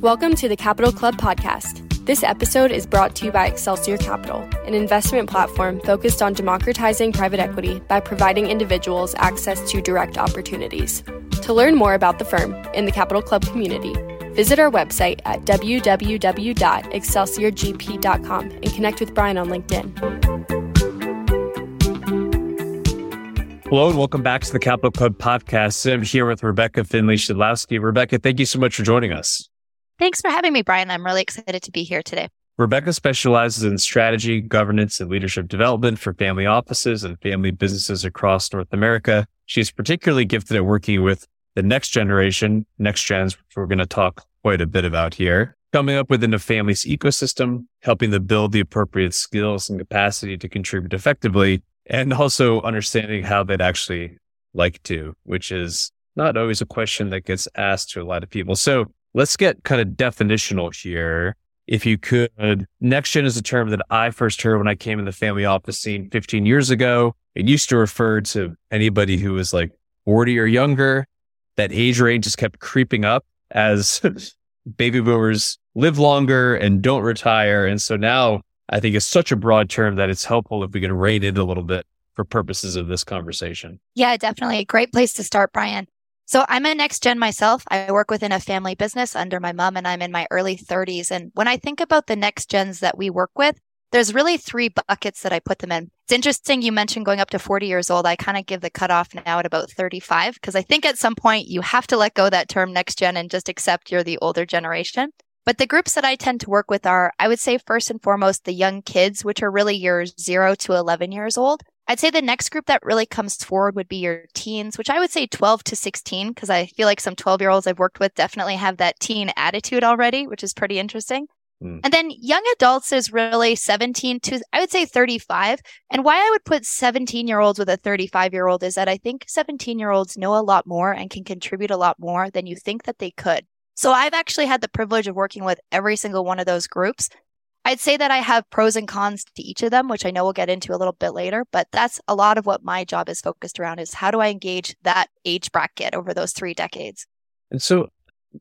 Welcome to the Capital Club podcast. This episode is brought to you by Excelsior Capital, an investment platform focused on democratizing private equity by providing individuals access to direct opportunities. To learn more about the firm and the Capital Club community, visit our website at www.excelsiorgp.com and connect with Brian on LinkedIn. Hello and welcome back to the Capital Club podcast. I'm here with Rebecca Finley Schidlowsky. Rebecca, thank you so much for joining us. Thanks for having me, Brian. I'm really excited to be here today. Rebecca specializes in strategy, governance, and leadership development for family offices and family businesses across North America. She's particularly gifted at working with the next generation, next gens, which we're going to talk quite a bit about here, coming up within a family's ecosystem, helping them build the appropriate skills and capacity to contribute effectively, and also understanding how they'd actually like to, which is not always a question that gets asked to a lot of people. So let's get kind of definitional here. If you could, next gen is a term that I first heard when I came in the family office scene 15 years ago. It used to refer to anybody who was like 40 or younger. That age range just kept creeping up as baby boomers live longer and don't retire. And so now I think it's such a broad term that it's helpful if we can rein it a little bit for purposes of this conversation. Yeah, definitely. A great place to start, Brian. So I'm a next gen myself. I work within a family business under my mom and I'm in my early 30s. And when I think about the next gens that we work with, there's really three buckets that I put them in. It's interesting you mentioned going up to 40 years old. I kind of give the cutoff now at about 35 because I think at some point you have to let go that term next gen and just accept you're the older generation. But the groups that I tend to work with are, I would say, first and foremost, the young kids, which are really years zero to 11 years old. I'd say the next group that really comes forward would be your teens, which I would say 12 to 16, because I feel like some 12 year olds I've worked with definitely have that teen attitude already, which is pretty interesting. Mm. And then young adults is really 17 to, I would say 35. And why I would put 17 year olds with a 35 year old is that I think 17 year olds know a lot more and can contribute a lot more than you think that they could. So I've actually had the privilege of working with every single one of those groups. I'd say that I have pros and cons to each of them, which I know we'll get into a little bit later, but that's a lot of what my job is focused around is how do I engage that age bracket over those three decades? And so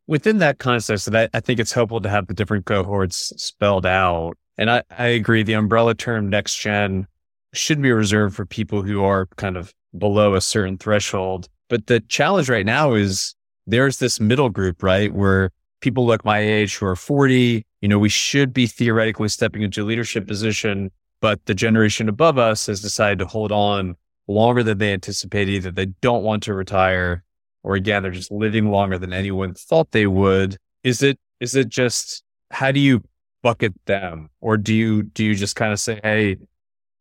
within that context, I, I think it's helpful to have the different cohorts spelled out. And I, I agree the umbrella term next gen should be reserved for people who are kind of below a certain threshold. But the challenge right now is there's this middle group, right? Where people like my age who are 40, you know, we should be theoretically stepping into a leadership position, but the generation above us has decided to hold on longer than they anticipated. Either they don't want to retire, or again, they're just living longer than anyone thought they would. Is it, is it just, how do you bucket them? Or do you, do you just kind of say, Hey,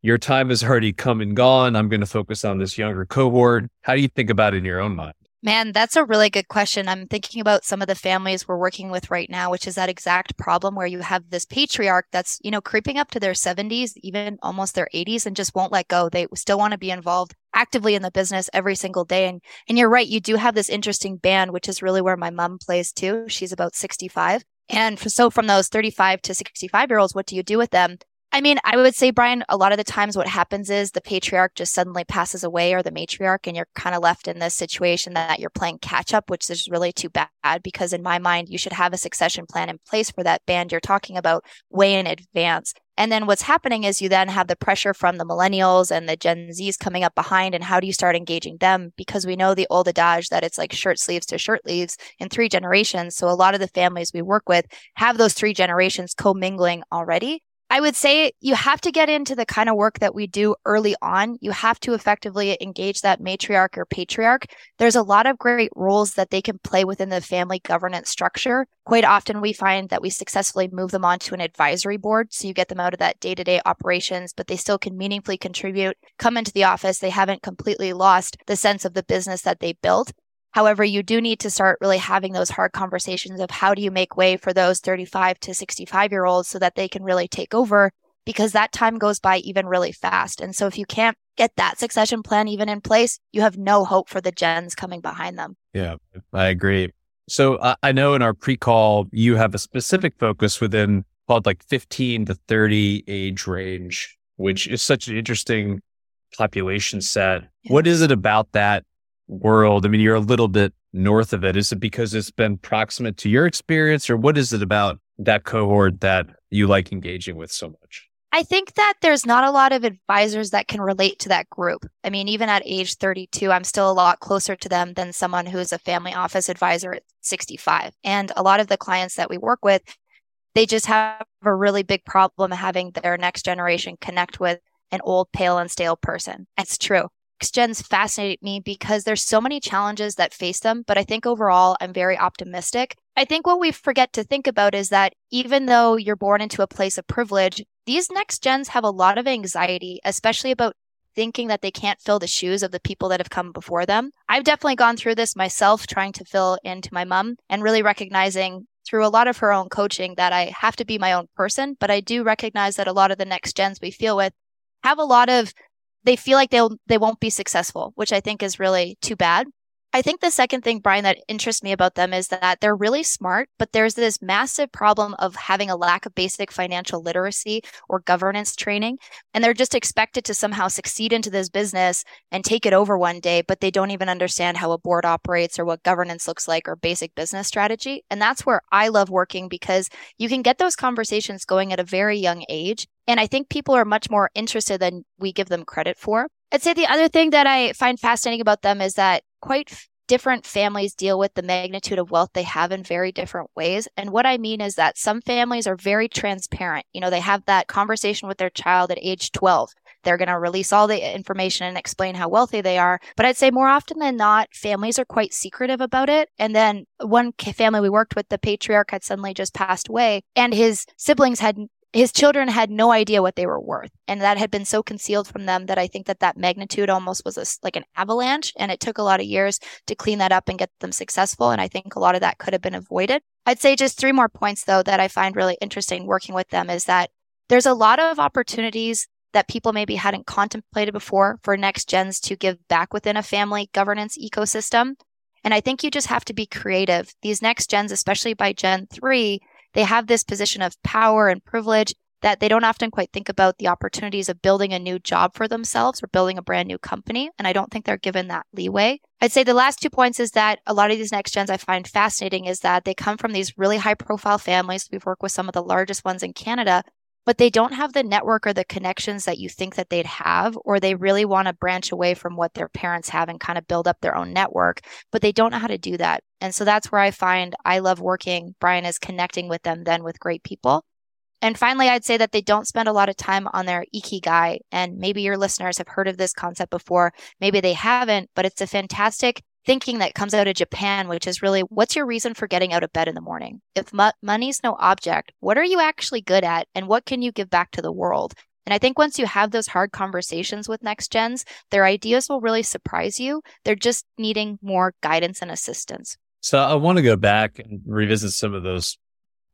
your time has already come and gone. I'm going to focus on this younger cohort. How do you think about it in your own mind? Man, that's a really good question. I'm thinking about some of the families we're working with right now, which is that exact problem where you have this patriarch that's, you know, creeping up to their 70s, even almost their 80s, and just won't let go. They still want to be involved actively in the business every single day. And and you're right, you do have this interesting band, which is really where my mom plays too. She's about 65. And so from those 35 to 65 year olds, what do you do with them? I mean, I would say, Brian, a lot of the times what happens is the patriarch just suddenly passes away or the matriarch, and you're kind of left in this situation that you're playing catch up, which is really too bad because, in my mind, you should have a succession plan in place for that band you're talking about way in advance. And then what's happening is you then have the pressure from the millennials and the Gen Zs coming up behind. And how do you start engaging them? Because we know the old adage that it's like shirt sleeves to shirt sleeves in three generations. So a lot of the families we work with have those three generations commingling already. I would say you have to get into the kind of work that we do early on. You have to effectively engage that matriarch or patriarch. There's a lot of great roles that they can play within the family governance structure. Quite often, we find that we successfully move them onto an advisory board. So you get them out of that day to day operations, but they still can meaningfully contribute, come into the office. They haven't completely lost the sense of the business that they built. However, you do need to start really having those hard conversations of how do you make way for those 35 to 65 year olds so that they can really take over because that time goes by even really fast. And so if you can't get that succession plan even in place, you have no hope for the gens coming behind them. Yeah, I agree. So uh, I know in our pre-call, you have a specific focus within called like 15 to 30 age range, which is such an interesting population set. What is it about that world? I mean, you're a little bit north of it. Is it because it's been proximate to your experience, or what is it about that cohort that you like engaging with so much? I think that there's not a lot of advisors that can relate to that group. I mean, even at age 32, I'm still a lot closer to them than someone who is a family office advisor at 65. And a lot of the clients that we work with, they just have a really big problem having their next generation connect with an old, pale, and stale person. It's true gens fascinate me because there's so many challenges that face them, but I think overall I'm very optimistic. I think what we forget to think about is that even though you're born into a place of privilege, these next gens have a lot of anxiety, especially about thinking that they can't fill the shoes of the people that have come before them. I've definitely gone through this myself, trying to fill into my mom and really recognizing through a lot of her own coaching that I have to be my own person. But I do recognize that a lot of the next gens we feel with have a lot of they feel like they'll they won't be successful, which I think is really too bad. I think the second thing, Brian, that interests me about them is that they're really smart, but there's this massive problem of having a lack of basic financial literacy or governance training. And they're just expected to somehow succeed into this business and take it over one day, but they don't even understand how a board operates or what governance looks like or basic business strategy. And that's where I love working because you can get those conversations going at a very young age. And I think people are much more interested than we give them credit for. I'd say the other thing that I find fascinating about them is that quite f- different families deal with the magnitude of wealth they have in very different ways. And what I mean is that some families are very transparent. You know, they have that conversation with their child at age 12. They're going to release all the information and explain how wealthy they are. But I'd say more often than not, families are quite secretive about it. And then one family we worked with, the patriarch had suddenly just passed away and his siblings had his children had no idea what they were worth and that had been so concealed from them that i think that that magnitude almost was a, like an avalanche and it took a lot of years to clean that up and get them successful and i think a lot of that could have been avoided. I'd say just three more points though that i find really interesting working with them is that there's a lot of opportunities that people maybe hadn't contemplated before for next gens to give back within a family governance ecosystem and i think you just have to be creative. These next gens especially by gen 3 they have this position of power and privilege that they don't often quite think about the opportunities of building a new job for themselves or building a brand new company. And I don't think they're given that leeway. I'd say the last two points is that a lot of these next gens I find fascinating is that they come from these really high profile families. We've worked with some of the largest ones in Canada, but they don't have the network or the connections that you think that they'd have, or they really want to branch away from what their parents have and kind of build up their own network, but they don't know how to do that. And so that's where I find I love working. Brian is connecting with them then with great people. And finally, I'd say that they don't spend a lot of time on their ikigai. And maybe your listeners have heard of this concept before. Maybe they haven't, but it's a fantastic thinking that comes out of Japan, which is really what's your reason for getting out of bed in the morning? If mo- money's no object, what are you actually good at? And what can you give back to the world? And I think once you have those hard conversations with next gens, their ideas will really surprise you. They're just needing more guidance and assistance. So I want to go back and revisit some of those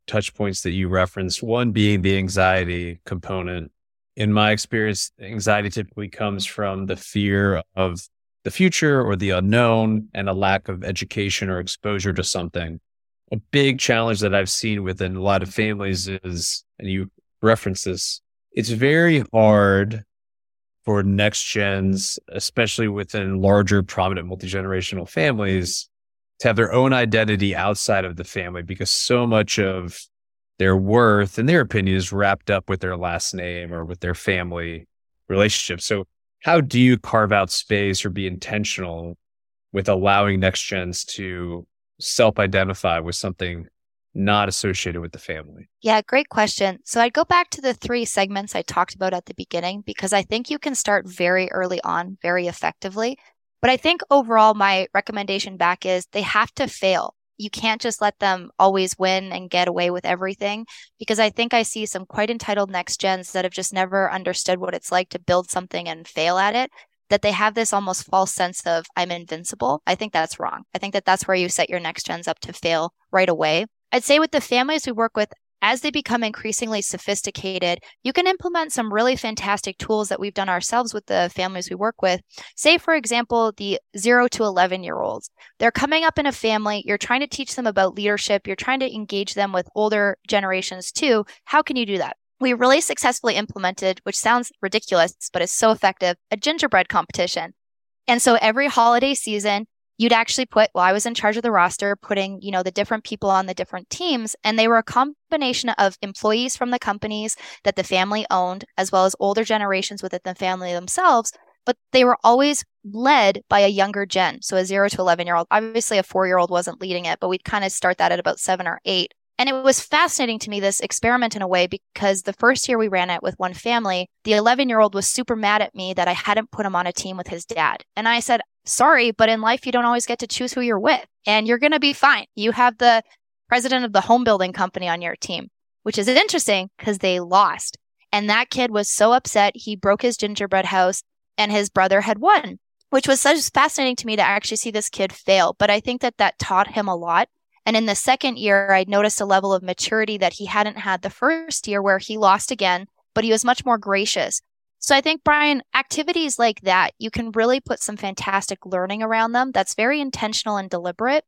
touch points that you referenced. One being the anxiety component. In my experience, anxiety typically comes from the fear of the future or the unknown and a lack of education or exposure to something. A big challenge that I've seen within a lot of families is, and you reference this, it's very hard for next gens, especially within larger, prominent multi generational families, to have their own identity outside of the family because so much of their worth and their opinion is wrapped up with their last name or with their family relationship. So, how do you carve out space or be intentional with allowing next gens to self identify with something not associated with the family? Yeah, great question. So I'd go back to the three segments I talked about at the beginning because I think you can start very early on, very effectively. But I think overall, my recommendation back is they have to fail. You can't just let them always win and get away with everything because I think I see some quite entitled next gens that have just never understood what it's like to build something and fail at it that they have this almost false sense of I'm invincible. I think that's wrong. I think that that's where you set your next gens up to fail right away. I'd say with the families we work with, as they become increasingly sophisticated, you can implement some really fantastic tools that we've done ourselves with the families we work with. Say, for example, the zero to 11 year olds. They're coming up in a family. You're trying to teach them about leadership. You're trying to engage them with older generations too. How can you do that? We really successfully implemented, which sounds ridiculous, but is so effective, a gingerbread competition. And so every holiday season, you'd actually put well i was in charge of the roster putting you know the different people on the different teams and they were a combination of employees from the companies that the family owned as well as older generations within the family themselves but they were always led by a younger gen so a 0 to 11 year old obviously a 4 year old wasn't leading it but we'd kind of start that at about 7 or 8 and it was fascinating to me, this experiment in a way, because the first year we ran it with one family, the 11 year old was super mad at me that I hadn't put him on a team with his dad. And I said, sorry, but in life, you don't always get to choose who you're with, and you're going to be fine. You have the president of the home building company on your team, which is interesting because they lost. And that kid was so upset, he broke his gingerbread house, and his brother had won, which was such fascinating to me to actually see this kid fail. But I think that that taught him a lot and in the second year, I noticed a level of maturity that he hadn't had the first year where he lost again, but he was much more gracious. So I think, Brian, activities like that, you can really put some fantastic learning around them that's very intentional and deliberate.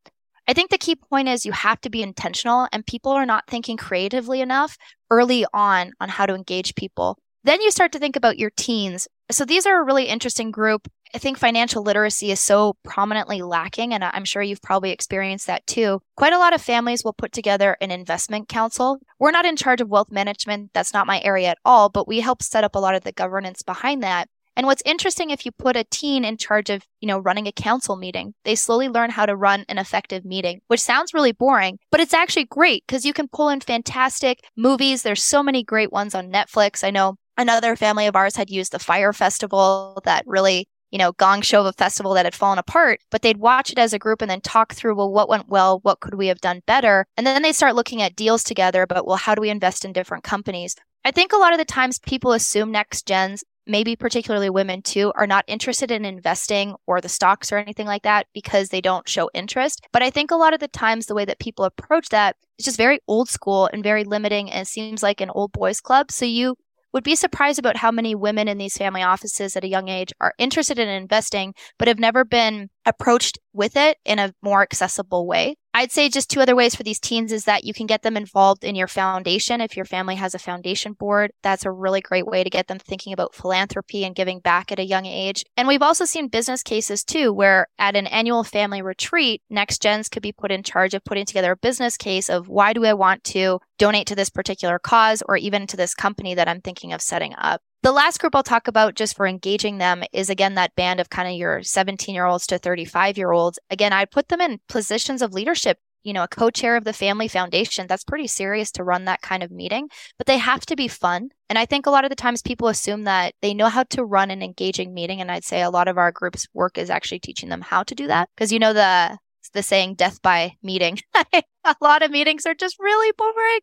I think the key point is you have to be intentional, and people are not thinking creatively enough early on on how to engage people. Then you start to think about your teens. So these are a really interesting group. I think financial literacy is so prominently lacking, and I'm sure you've probably experienced that too. Quite a lot of families will put together an investment council. We're not in charge of wealth management, that's not my area at all, but we help set up a lot of the governance behind that. And what's interesting if you put a teen in charge of, you know, running a council meeting, they slowly learn how to run an effective meeting, which sounds really boring, but it's actually great because you can pull in fantastic movies. There's so many great ones on Netflix. I know another family of ours had used the Fyre Festival that really you know, gong show of a festival that had fallen apart, but they'd watch it as a group and then talk through, well, what went well? What could we have done better? And then they start looking at deals together, but well, how do we invest in different companies? I think a lot of the times people assume next gens, maybe particularly women too, are not interested in investing or the stocks or anything like that because they don't show interest. But I think a lot of the times the way that people approach that is just very old school and very limiting and seems like an old boys club. So you would be surprised about how many women in these family offices at a young age are interested in investing, but have never been approached with it in a more accessible way. I'd say just two other ways for these teens is that you can get them involved in your foundation. If your family has a foundation board, that's a really great way to get them thinking about philanthropy and giving back at a young age. And we've also seen business cases too, where at an annual family retreat, next gens could be put in charge of putting together a business case of why do I want to donate to this particular cause or even to this company that I'm thinking of setting up. The last group I'll talk about just for engaging them is again that band of kind of your 17 year olds to 35 year olds. Again, I put them in positions of leadership. You know, a co chair of the family foundation, that's pretty serious to run that kind of meeting, but they have to be fun. And I think a lot of the times people assume that they know how to run an engaging meeting. And I'd say a lot of our group's work is actually teaching them how to do that. Because you know, the, the saying death by meeting. a lot of meetings are just really boring.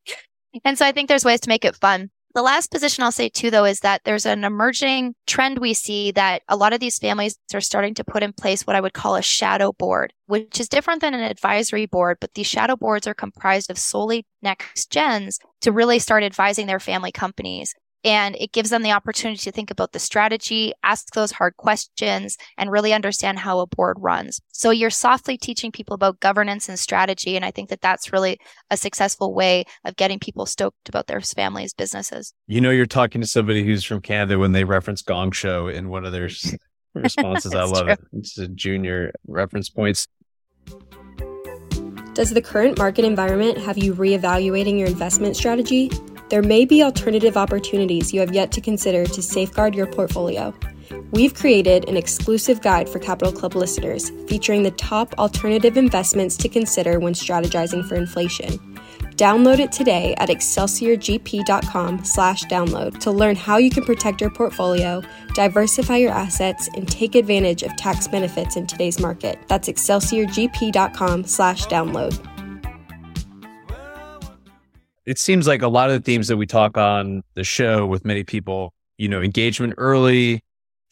And so I think there's ways to make it fun. The last position I'll say too, though, is that there's an emerging trend we see that a lot of these families are starting to put in place what I would call a shadow board, which is different than an advisory board. But these shadow boards are comprised of solely next gens to really start advising their family companies. And it gives them the opportunity to think about the strategy, ask those hard questions, and really understand how a board runs. So you're softly teaching people about governance and strategy. And I think that that's really a successful way of getting people stoked about their families' businesses. You know, you're talking to somebody who's from Canada when they reference Gong Show in one of their responses. I love true. it. It's a junior reference points. Does the current market environment have you reevaluating your investment strategy? There may be alternative opportunities you have yet to consider to safeguard your portfolio. We've created an exclusive guide for Capital Club listeners featuring the top alternative investments to consider when strategizing for inflation. Download it today at excelsiorgp.com/download to learn how you can protect your portfolio, diversify your assets, and take advantage of tax benefits in today's market. That's excelsiorgp.com/download it seems like a lot of the themes that we talk on the show with many people, you know, engagement early,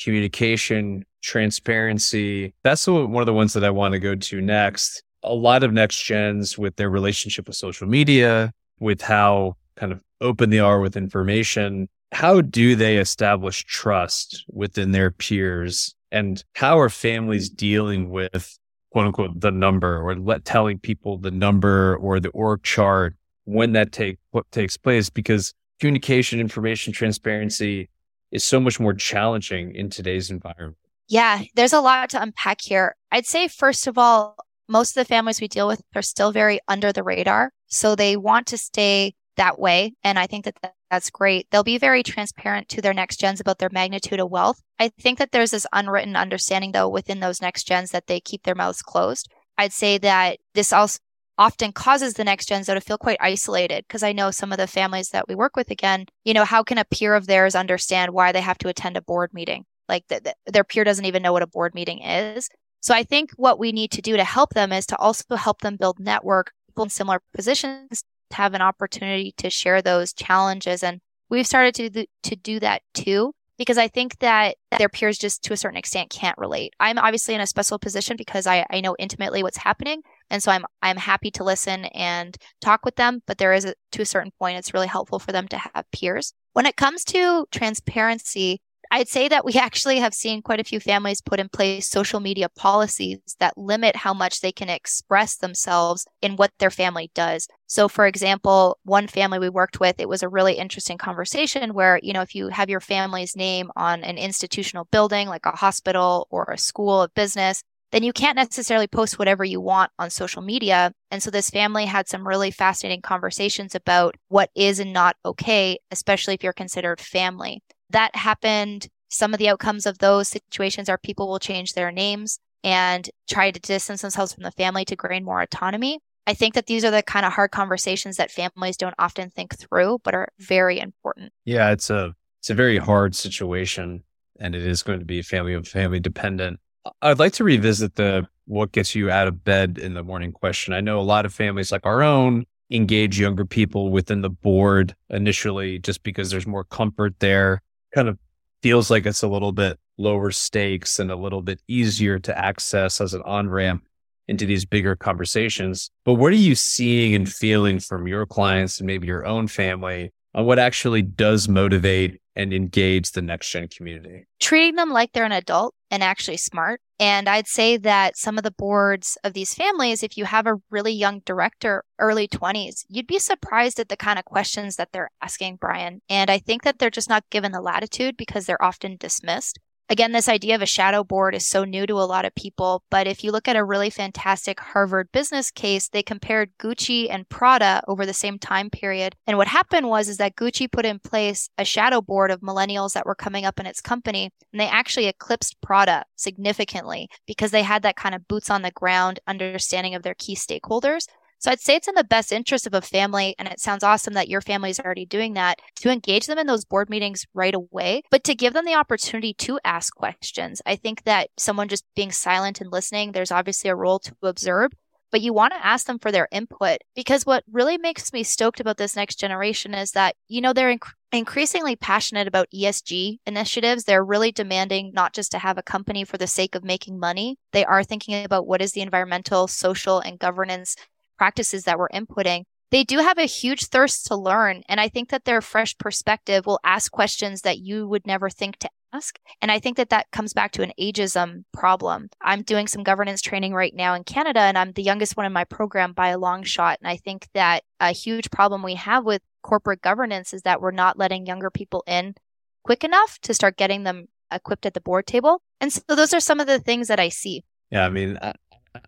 communication, transparency. That's one of the ones that I want to go to next. A lot of next gens with their relationship with social media, with how kind of open they are with information. How do they establish trust within their peers? And how are families dealing with quote unquote the number or let telling people the number or the org chart when that take what takes place because communication, information, transparency is so much more challenging in today's environment. Yeah, there's a lot to unpack here. I'd say first of all, most of the families we deal with are still very under the radar, so they want to stay that way, and I think that that's great. They'll be very transparent to their next gens about their magnitude of wealth. I think that there's this unwritten understanding though within those next gens that they keep their mouths closed. I'd say that this also often causes the next gen though to feel quite isolated because I know some of the families that we work with again, you know, how can a peer of theirs understand why they have to attend a board meeting? Like the, the, their peer doesn't even know what a board meeting is. So I think what we need to do to help them is to also help them build network people in similar positions to have an opportunity to share those challenges. And we've started to do, to do that too because I think that their peers just to a certain extent can't relate. I'm obviously in a special position because I, I know intimately what's happening. And so I'm I'm happy to listen and talk with them, but there is a, to a certain point it's really helpful for them to have peers. When it comes to transparency, I'd say that we actually have seen quite a few families put in place social media policies that limit how much they can express themselves in what their family does. So, for example, one family we worked with, it was a really interesting conversation where, you know, if you have your family's name on an institutional building like a hospital or a school, a business, then you can't necessarily post whatever you want on social media. And so this family had some really fascinating conversations about what is and not okay, especially if you're considered family. That happened. Some of the outcomes of those situations are people will change their names and try to distance themselves from the family to gain more autonomy. I think that these are the kind of hard conversations that families don't often think through, but are very important. Yeah, it's a it's a very hard situation, and it is going to be family family dependent. I'd like to revisit the what gets you out of bed in the morning question. I know a lot of families like our own engage younger people within the board initially just because there's more comfort there. Kind of feels like it's a little bit lower stakes and a little bit easier to access as an on ramp into these bigger conversations. But what are you seeing and feeling from your clients and maybe your own family on what actually does motivate and engage the next gen community? Treating them like they're an adult and actually smart. And I'd say that some of the boards of these families, if you have a really young director, early 20s, you'd be surprised at the kind of questions that they're asking, Brian. And I think that they're just not given the latitude because they're often dismissed. Again, this idea of a shadow board is so new to a lot of people, but if you look at a really fantastic Harvard business case, they compared Gucci and Prada over the same time period. And what happened was is that Gucci put in place a shadow board of millennials that were coming up in its company, and they actually eclipsed Prada significantly because they had that kind of boots on the ground understanding of their key stakeholders. So I'd say it's in the best interest of a family, and it sounds awesome that your family is already doing that, to engage them in those board meetings right away, but to give them the opportunity to ask questions. I think that someone just being silent and listening, there's obviously a role to observe, but you want to ask them for their input because what really makes me stoked about this next generation is that, you know, they're inc- increasingly passionate about ESG initiatives. They're really demanding not just to have a company for the sake of making money. They are thinking about what is the environmental, social, and governance practices that we're inputting they do have a huge thirst to learn. And I think that their fresh perspective will ask questions that you would never think to ask. And I think that that comes back to an ageism problem. I'm doing some governance training right now in Canada, and I'm the youngest one in my program by a long shot. And I think that a huge problem we have with corporate governance is that we're not letting younger people in quick enough to start getting them equipped at the board table. And so those are some of the things that I see. Yeah, I mean, uh,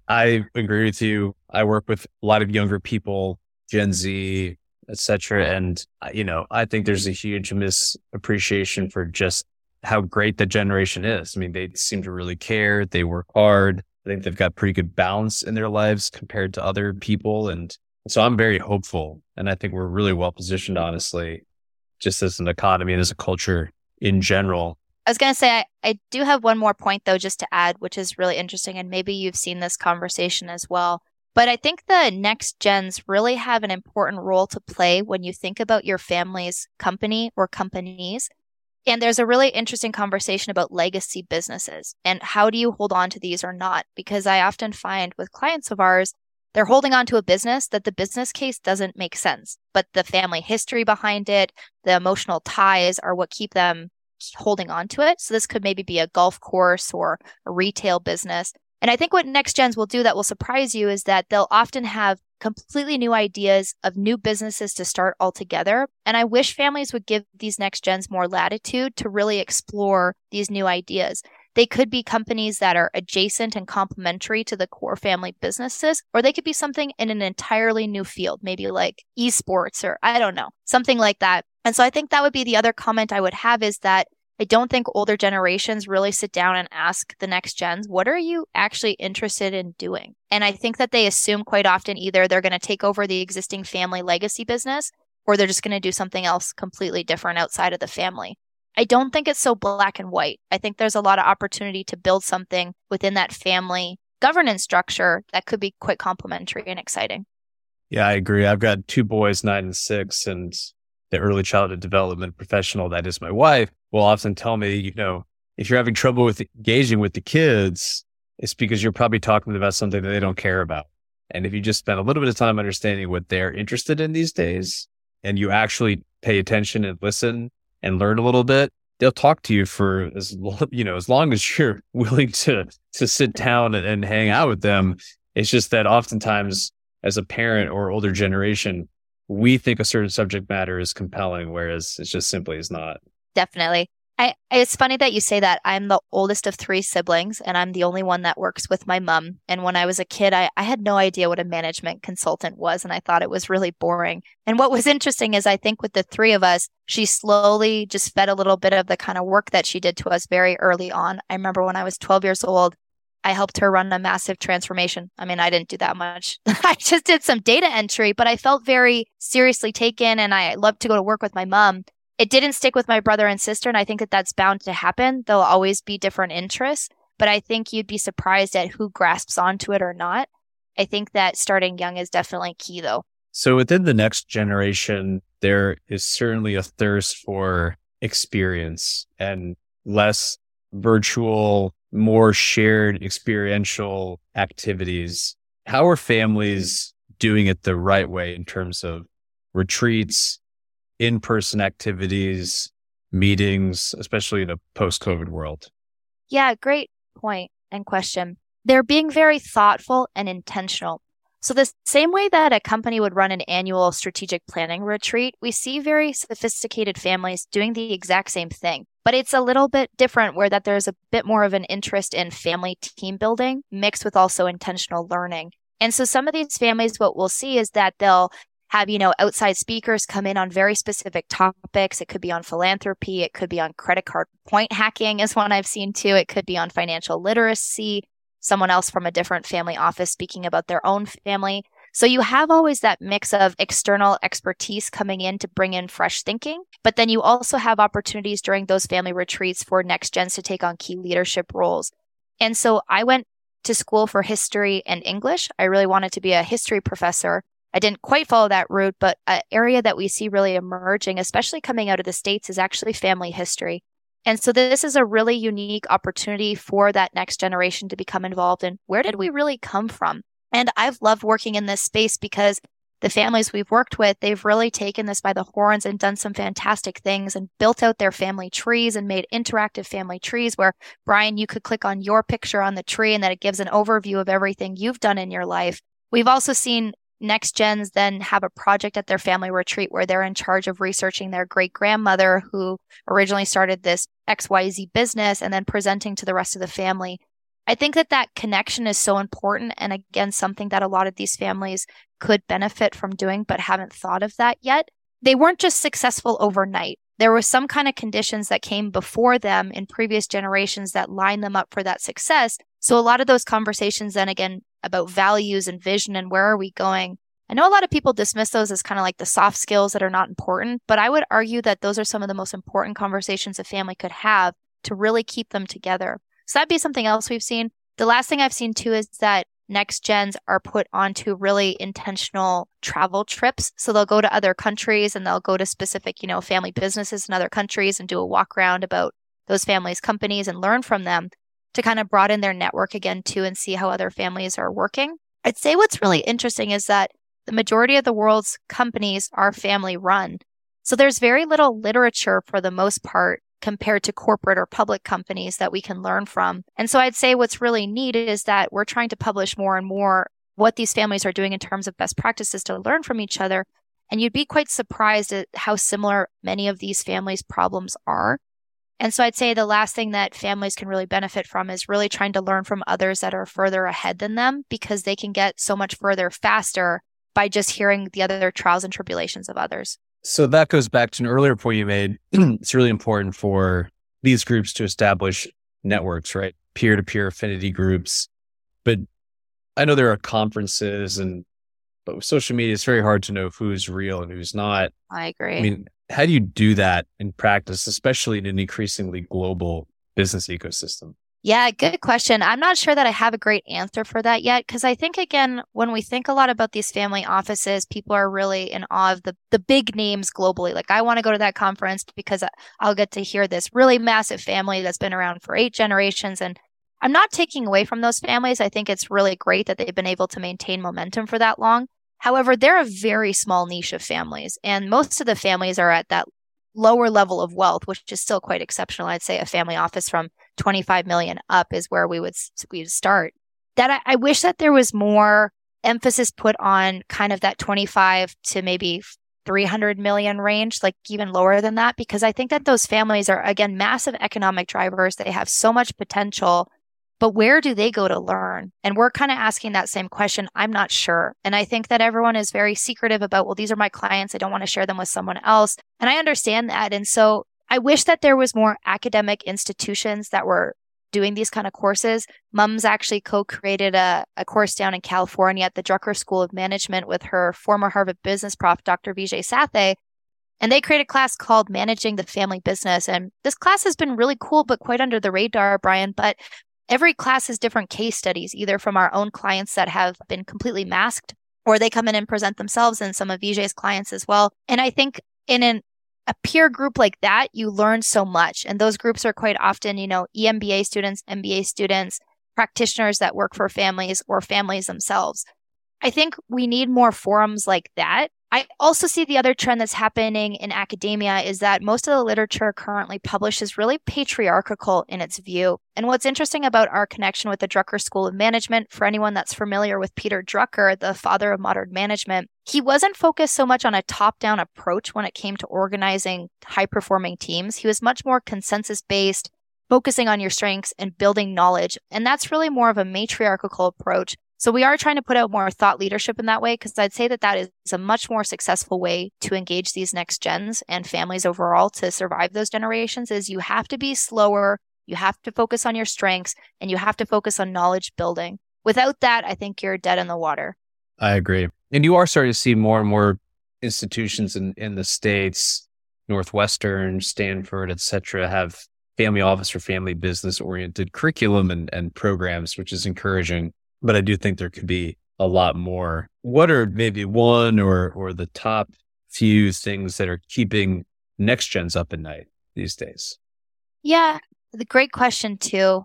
I, agree with you. I work with a lot of younger people Gen Z, etc. And uh, you know, I think there's a huge misappreciation for just how great the generation is. I mean, they seem to really care. They work hard. I think they've got pretty good balance in their lives compared to other people. And so I'm very hopeful. And I think we're really well positioned, honestly, just as an economy and as a culture in general. I was going to say, I, I do have one more point, though, just to add, which is really interesting. And maybe you've seen this conversation as well. But I think the next gens really have an important role to play when you think about your family's company or companies. And there's a really interesting conversation about legacy businesses and how do you hold on to these or not? Because I often find with clients of ours, they're holding on to a business that the business case doesn't make sense, but the family history behind it, the emotional ties are what keep them holding on to it. So this could maybe be a golf course or a retail business. And I think what next gens will do that will surprise you is that they'll often have completely new ideas of new businesses to start altogether. And I wish families would give these next gens more latitude to really explore these new ideas. They could be companies that are adjacent and complementary to the core family businesses, or they could be something in an entirely new field, maybe like esports or I don't know, something like that. And so I think that would be the other comment I would have is that I don't think older generations really sit down and ask the next gens, what are you actually interested in doing? And I think that they assume quite often either they're going to take over the existing family legacy business or they're just going to do something else completely different outside of the family. I don't think it's so black and white. I think there's a lot of opportunity to build something within that family governance structure that could be quite complementary and exciting. Yeah, I agree. I've got two boys, nine and six, and the early childhood development professional that is my wife will often tell me, you know, if you're having trouble with engaging with the kids, it's because you're probably talking about something that they don't care about. And if you just spend a little bit of time understanding what they're interested in these days and you actually pay attention and listen and learn a little bit, they'll talk to you for as you know, as long as you're willing to, to sit down and, and hang out with them. It's just that oftentimes as a parent or older generation, we think a certain subject matter is compelling, whereas it just simply is not. Definitely. I, it's funny that you say that. I'm the oldest of three siblings, and I'm the only one that works with my mom. And when I was a kid, I, I had no idea what a management consultant was, and I thought it was really boring. And what was interesting is I think with the three of us, she slowly just fed a little bit of the kind of work that she did to us very early on. I remember when I was 12 years old, I helped her run a massive transformation. I mean, I didn't do that much. I just did some data entry, but I felt very seriously taken and I loved to go to work with my mom. It didn't stick with my brother and sister. And I think that that's bound to happen. There'll always be different interests, but I think you'd be surprised at who grasps onto it or not. I think that starting young is definitely key though. So within the next generation, there is certainly a thirst for experience and less virtual more shared experiential activities. How are families doing it the right way in terms of retreats, in person activities, meetings, especially in a post COVID world? Yeah, great point and question. They're being very thoughtful and intentional. So, the same way that a company would run an annual strategic planning retreat, we see very sophisticated families doing the exact same thing. But it's a little bit different where that there's a bit more of an interest in family team building mixed with also intentional learning. And so some of these families, what we'll see is that they'll have, you know, outside speakers come in on very specific topics. It could be on philanthropy. It could be on credit card point hacking is one I've seen too. It could be on financial literacy someone else from a different family office speaking about their own family. So you have always that mix of external expertise coming in to bring in fresh thinking, but then you also have opportunities during those family retreats for next gens to take on key leadership roles. And so I went to school for history and English. I really wanted to be a history professor. I didn't quite follow that route, but an area that we see really emerging, especially coming out of the States, is actually family history. And so this is a really unique opportunity for that next generation to become involved in where did we really come from? And I've loved working in this space because the families we've worked with, they've really taken this by the horns and done some fantastic things and built out their family trees and made interactive family trees where, Brian, you could click on your picture on the tree and that it gives an overview of everything you've done in your life. We've also seen next gens then have a project at their family retreat where they're in charge of researching their great grandmother who originally started this XYZ business and then presenting to the rest of the family I think that that connection is so important. And again, something that a lot of these families could benefit from doing, but haven't thought of that yet. They weren't just successful overnight. There were some kind of conditions that came before them in previous generations that lined them up for that success. So a lot of those conversations then again about values and vision and where are we going? I know a lot of people dismiss those as kind of like the soft skills that are not important, but I would argue that those are some of the most important conversations a family could have to really keep them together. So that'd be something else we've seen. The last thing I've seen too is that next gens are put onto really intentional travel trips. So they'll go to other countries and they'll go to specific, you know, family businesses in other countries and do a walk around about those families' companies and learn from them to kind of broaden their network again too and see how other families are working. I'd say what's really interesting is that the majority of the world's companies are family run. So there's very little literature for the most part compared to corporate or public companies that we can learn from. And so I'd say what's really neat is that we're trying to publish more and more what these families are doing in terms of best practices to learn from each other. And you'd be quite surprised at how similar many of these families' problems are. And so I'd say the last thing that families can really benefit from is really trying to learn from others that are further ahead than them because they can get so much further faster by just hearing the other trials and tribulations of others. So that goes back to an earlier point you made. it's really important for these groups to establish networks, right? Peer to peer affinity groups. But I know there are conferences and, but with social media, it's very hard to know who's real and who's not. I agree. I mean, how do you do that in practice, especially in an increasingly global business ecosystem? Yeah, good question. I'm not sure that I have a great answer for that yet because I think again, when we think a lot about these family offices, people are really in awe of the the big names globally. Like I want to go to that conference because uh, I'll get to hear this really massive family that's been around for eight generations and I'm not taking away from those families. I think it's really great that they've been able to maintain momentum for that long. However, they're a very small niche of families and most of the families are at that lower level of wealth, which is still quite exceptional. I'd say a family office from 25 million up is where we would, we would start. That I, I wish that there was more emphasis put on kind of that 25 to maybe 300 million range, like even lower than that, because I think that those families are, again, massive economic drivers. They have so much potential but where do they go to learn? And we're kind of asking that same question. I'm not sure. And I think that everyone is very secretive about, well, these are my clients. I don't want to share them with someone else. And I understand that. And so I wish that there was more academic institutions that were doing these kind of courses. Mums actually co-created a, a course down in California at the Drucker School of Management with her former Harvard business prof, Dr. Vijay Sathe. And they created a class called Managing the Family Business. And this class has been really cool, but quite under the radar, Brian. But Every class has different case studies, either from our own clients that have been completely masked, or they come in and present themselves and some of Vijay's clients as well. And I think in an, a peer group like that, you learn so much. And those groups are quite often, you know, EMBA students, MBA students, practitioners that work for families or families themselves. I think we need more forums like that I also see the other trend that's happening in academia is that most of the literature currently published is really patriarchal in its view. And what's interesting about our connection with the Drucker School of Management, for anyone that's familiar with Peter Drucker, the father of modern management, he wasn't focused so much on a top down approach when it came to organizing high performing teams. He was much more consensus based, focusing on your strengths and building knowledge. And that's really more of a matriarchal approach so we are trying to put out more thought leadership in that way because I'd say that that is a much more successful way to engage these next gens and families overall to survive those generations is you have to be slower, you have to focus on your strengths and you have to focus on knowledge building. Without that, I think you're dead in the water. I agree. And you are starting to see more and more institutions in, in the states, Northwestern, Stanford, et cetera, have family office or family business oriented curriculum and, and programs, which is encouraging. But I do think there could be a lot more. What are maybe one or or the top few things that are keeping next gens up at night these days? Yeah, the great question too.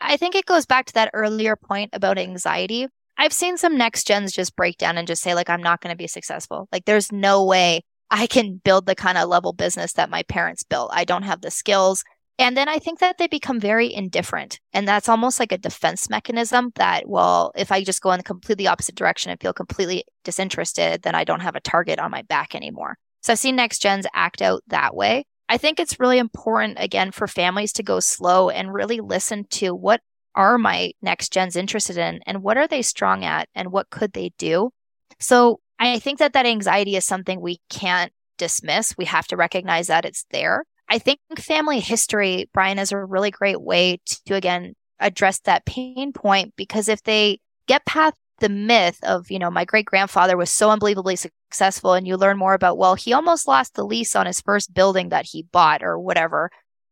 I think it goes back to that earlier point about anxiety. I've seen some next gens just break down and just say, like, I'm not going to be successful. Like, there's no way I can build the kind of level business that my parents built. I don't have the skills. And then I think that they become very indifferent. And that's almost like a defense mechanism that, well, if I just go in the completely opposite direction and feel completely disinterested, then I don't have a target on my back anymore. So I've seen next gens act out that way. I think it's really important, again, for families to go slow and really listen to what are my next gens interested in and what are they strong at and what could they do. So I think that that anxiety is something we can't dismiss. We have to recognize that it's there. I think family history, Brian, is a really great way to, again, address that pain point because if they get past the myth of, you know, my great grandfather was so unbelievably successful and you learn more about, well, he almost lost the lease on his first building that he bought or whatever.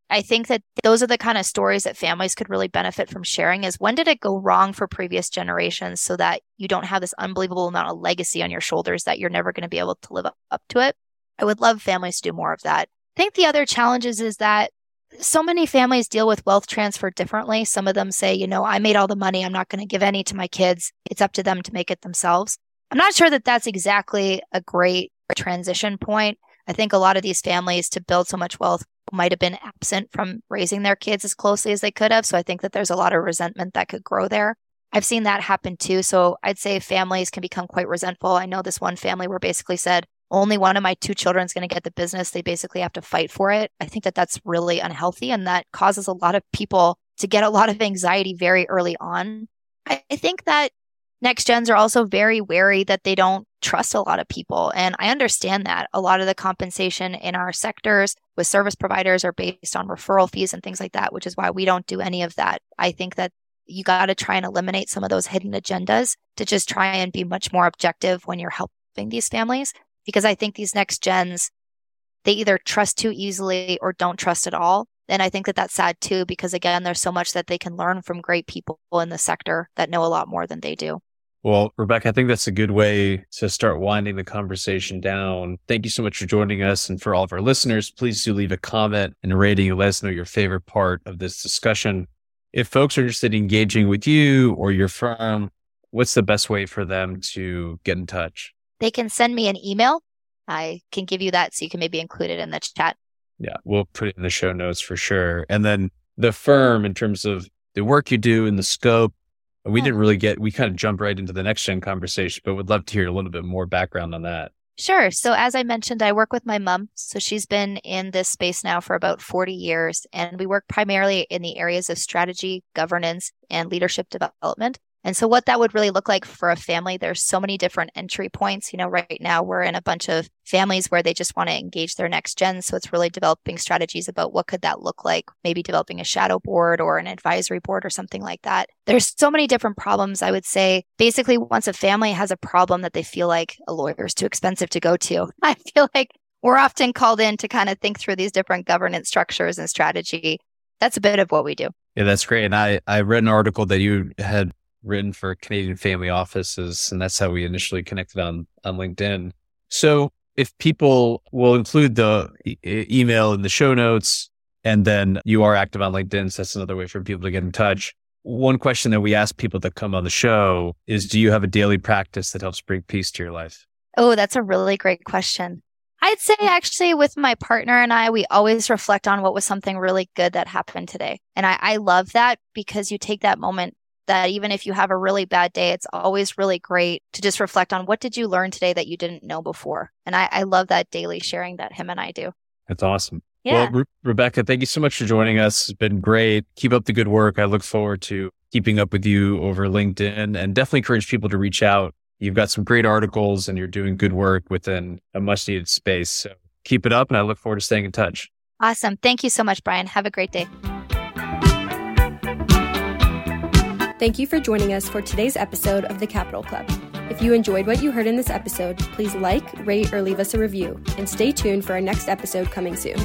I think that those are the kind of stories that families could really benefit from sharing is when did it go wrong for previous generations so that you don't have this unbelievable amount of legacy on your shoulders that you're never going to be able to live up to it. I would love families to do more of that. I think the other challenges is that so many families deal with wealth transfer differently. Some of them say, you know, I made all the money. I'm not going to give any to my kids. It's up to them to make it themselves. I'm not sure that that's exactly a great transition point. I think a lot of these families to build so much wealth might have been absent from raising their kids as closely as they could have. So I think that there's a lot of resentment that could grow there. I've seen that happen too. So I'd say families can become quite resentful. I know this one family where basically said, only one of my two children is going to get the business. They basically have to fight for it. I think that that's really unhealthy and that causes a lot of people to get a lot of anxiety very early on. I, think that next gens are also very wary that they don't trust a lot of people. And I understand that a lot of the compensation in our sectors with service providers are based on referral fees and things like that, which is why we don't do any of that. I think that you got to try and eliminate some of those hidden agendas to just try and be much more objective when you're helping these families because I think these next gens, they either trust too easily or don't trust at all. And I think that that's sad too, because again, there's so much that they can learn from great people in the sector that know a lot more than they do. Well, Rebecca, I think that's a good way to start winding the conversation down. Thank you so much for joining us. And for all of our listeners, please do leave a comment and a rating and let us know your favorite part of this discussion. If folks are interested in engaging with you or your firm, what's the best way for them to get in touch? They can send me an email. I can give you that so you can maybe include it in the chat. Yeah, we'll put it in the show notes for sure. And then the firm, in terms of the work you do and the scope, we didn't really get, we kind of jumped right into the next gen conversation, but would love to hear a little bit more background on that. Sure. So, as I mentioned, I work with my mom. So, she's been in this space now for about 40 years, and we work primarily in the areas of strategy, governance, and leadership development. And so, what that would really look like for a family, there's so many different entry points. You know, right now we're in a bunch of families where they just want to engage their next gen. So, it's really developing strategies about what could that look like, maybe developing a shadow board or an advisory board or something like that. There's so many different problems. I would say basically, once a family has a problem that they feel like a lawyer is too expensive to go to, I feel like we're often called in to kind of think through these different governance structures and strategy. That's a bit of what we do. Yeah, that's great. And I, I read an article that you had written for Canadian family offices. And that's how we initially connected on, on LinkedIn. So if people will include the e- email in the show notes, and then you are active on LinkedIn, so that's another way for people to get in touch. One question that we ask people that come on the show is Do you have a daily practice that helps bring peace to your life? Oh, that's a really great question. I'd say actually with my partner and I, we always reflect on what was something really good that happened today. And I, I love that because you take that moment that even if you have a really bad day, it's always really great to just reflect on what did you learn today that you didn't know before. And I, I love that daily sharing that him and I do. That's awesome. Yeah. Well, Re- Rebecca, thank you so much for joining us. It's been great. Keep up the good work. I look forward to keeping up with you over LinkedIn and definitely encourage people to reach out. You've got some great articles and you're doing good work within a much needed space. So keep it up and I look forward to staying in touch. Awesome. Thank you so much, Brian. Have a great day. Thank you for joining us for today's episode of the Capital Club. If you enjoyed what you heard in this episode, please like, rate, or leave us a review, and stay tuned for our next episode coming soon.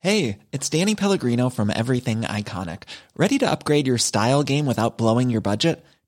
Hey, it's Danny Pellegrino from Everything Iconic. Ready to upgrade your style game without blowing your budget?